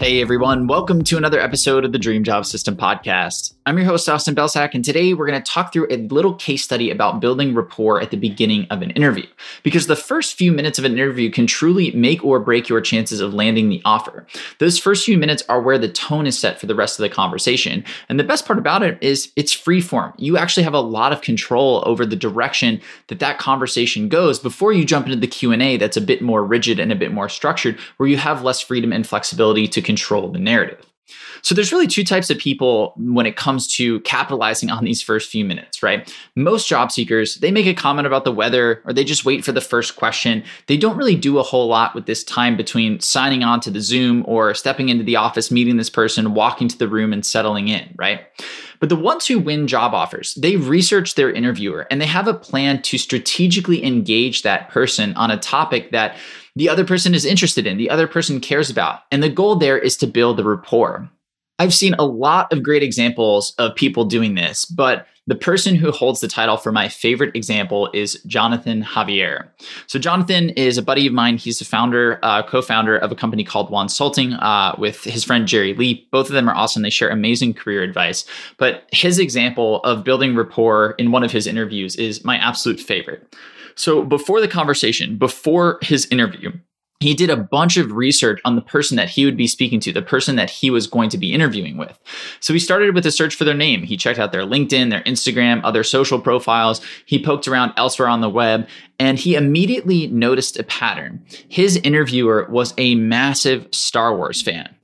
Hey everyone, welcome to another episode of the Dream Job System podcast. I'm your host, Austin Belcak, and today we're going to talk through a little case study about building rapport at the beginning of an interview. Because the first few minutes of an interview can truly make or break your chances of landing the offer. Those first few minutes are where the tone is set for the rest of the conversation. And the best part about it is it's free form. You actually have a lot of control over the direction that that conversation goes before you jump into the Q&A that's a bit more rigid and a bit more structured where you have less freedom and flexibility to control the narrative. So there's really two types of people when it comes to capitalizing on these first few minutes, right? Most job seekers, they make a comment about the weather or they just wait for the first question. They don't really do a whole lot with this time between signing on to the Zoom or stepping into the office, meeting this person, walking to the room and settling in, right? But the ones who win job offers, they research their interviewer and they have a plan to strategically engage that person on a topic that the other person is interested in, the other person cares about. And the goal there is to build the rapport. I've seen a lot of great examples of people doing this, but the person who holds the title for my favorite example is Jonathan Javier. So, Jonathan is a buddy of mine. He's the founder, uh, co founder of a company called Wonsulting uh, with his friend Jerry Lee. Both of them are awesome. They share amazing career advice. But his example of building rapport in one of his interviews is my absolute favorite. So, before the conversation, before his interview, he did a bunch of research on the person that he would be speaking to, the person that he was going to be interviewing with. So he started with a search for their name. He checked out their LinkedIn, their Instagram, other social profiles. He poked around elsewhere on the web and he immediately noticed a pattern. His interviewer was a massive Star Wars fan.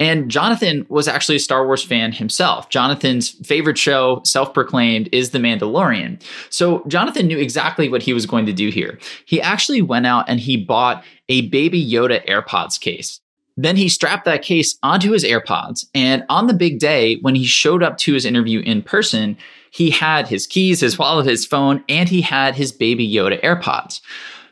And Jonathan was actually a Star Wars fan himself. Jonathan's favorite show, self proclaimed, is The Mandalorian. So Jonathan knew exactly what he was going to do here. He actually went out and he bought a Baby Yoda AirPods case. Then he strapped that case onto his AirPods. And on the big day, when he showed up to his interview in person, he had his keys, his wallet, his phone, and he had his Baby Yoda AirPods.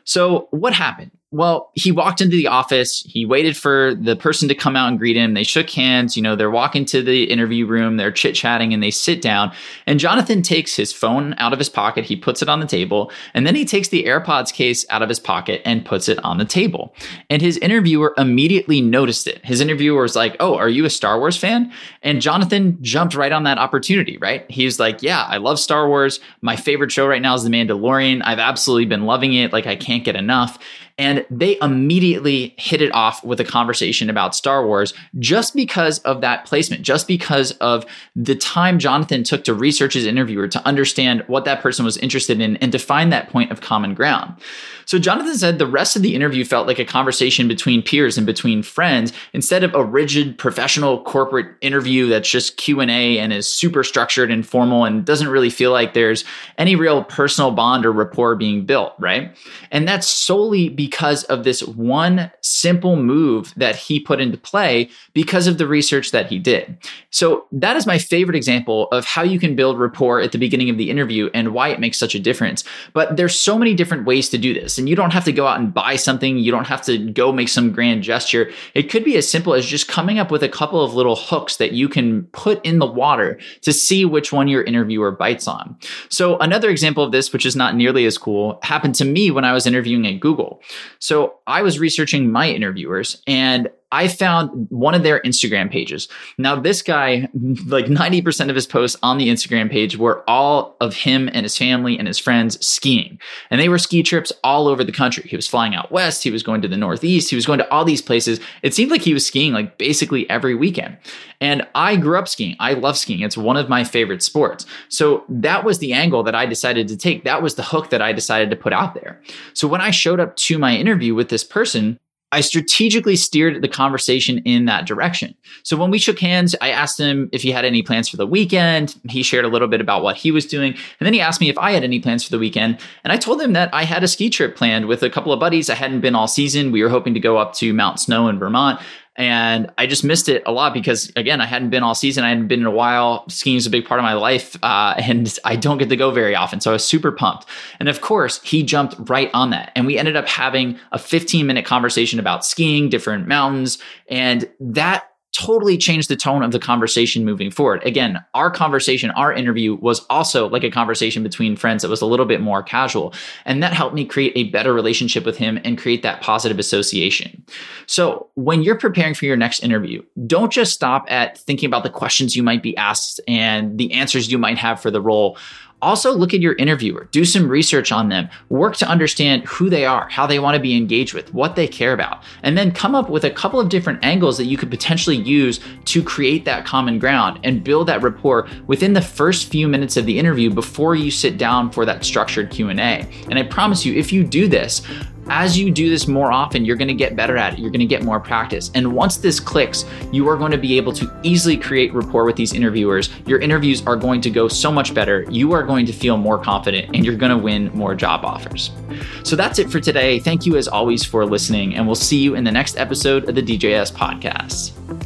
So, what happened? Well, he walked into the office. He waited for the person to come out and greet him. They shook hands. You know, they're walking to the interview room, they're chit chatting, and they sit down. And Jonathan takes his phone out of his pocket. He puts it on the table. And then he takes the AirPods case out of his pocket and puts it on the table. And his interviewer immediately noticed it. His interviewer was like, Oh, are you a Star Wars fan? And Jonathan jumped right on that opportunity, right? He's like, Yeah, I love Star Wars. My favorite show right now is The Mandalorian. I've absolutely been loving it. Like, I can't get enough. And they immediately hit it off with a conversation about Star Wars just because of that placement, just because of the time Jonathan took to research his interviewer to understand what that person was interested in and to find that point of common ground. So Jonathan said the rest of the interview felt like a conversation between peers and between friends instead of a rigid professional corporate interview that's just Q&A and is super structured and formal and doesn't really feel like there's any real personal bond or rapport being built, right? And that's solely because of this one simple move that he put into play because of the research that he did. So that is my favorite example of how you can build rapport at the beginning of the interview and why it makes such a difference. But there's so many different ways to do this and you don't have to go out and buy something. You don't have to go make some grand gesture. It could be as simple as just coming up with a couple of little hooks that you can put in the water to see which one your interviewer bites on. So, another example of this, which is not nearly as cool, happened to me when I was interviewing at Google. So, I was researching my interviewers and I found one of their Instagram pages. Now, this guy, like 90% of his posts on the Instagram page were all of him and his family and his friends skiing. And they were ski trips all over the country. He was flying out west, he was going to the Northeast, he was going to all these places. It seemed like he was skiing like basically every weekend. And I grew up skiing. I love skiing. It's one of my favorite sports. So that was the angle that I decided to take. That was the hook that I decided to put out there. So when I showed up to my interview with this person, I strategically steered the conversation in that direction. So when we shook hands, I asked him if he had any plans for the weekend. He shared a little bit about what he was doing. And then he asked me if I had any plans for the weekend. And I told him that I had a ski trip planned with a couple of buddies. I hadn't been all season. We were hoping to go up to Mount Snow in Vermont. And I just missed it a lot because, again, I hadn't been all season. I hadn't been in a while. Skiing is a big part of my life, uh, and I don't get to go very often. So I was super pumped. And of course, he jumped right on that. And we ended up having a 15 minute conversation about skiing, different mountains. And that totally changed the tone of the conversation moving forward. Again, our conversation, our interview was also like a conversation between friends that was a little bit more casual. And that helped me create a better relationship with him and create that positive association. So when you're preparing for your next interview, don't just stop at thinking about the questions you might be asked and the answers you might have for the role also, look at your interviewer, do some research on them, work to understand who they are, how they want to be engaged with, what they care about, and then come up with a couple of different angles that you could potentially use to create that common ground and build that rapport within the first few minutes of the interview before you sit down for that structured Q&A. And I promise you, if you do this, as you do this more often, you're going to get better at it. You're going to get more practice. And once this clicks, you are going to be able to easily create rapport with these interviewers. Your interviews are going to go so much better. You are going to feel more confident and you're going to win more job offers. So that's it for today. Thank you as always for listening, and we'll see you in the next episode of the DJS podcast.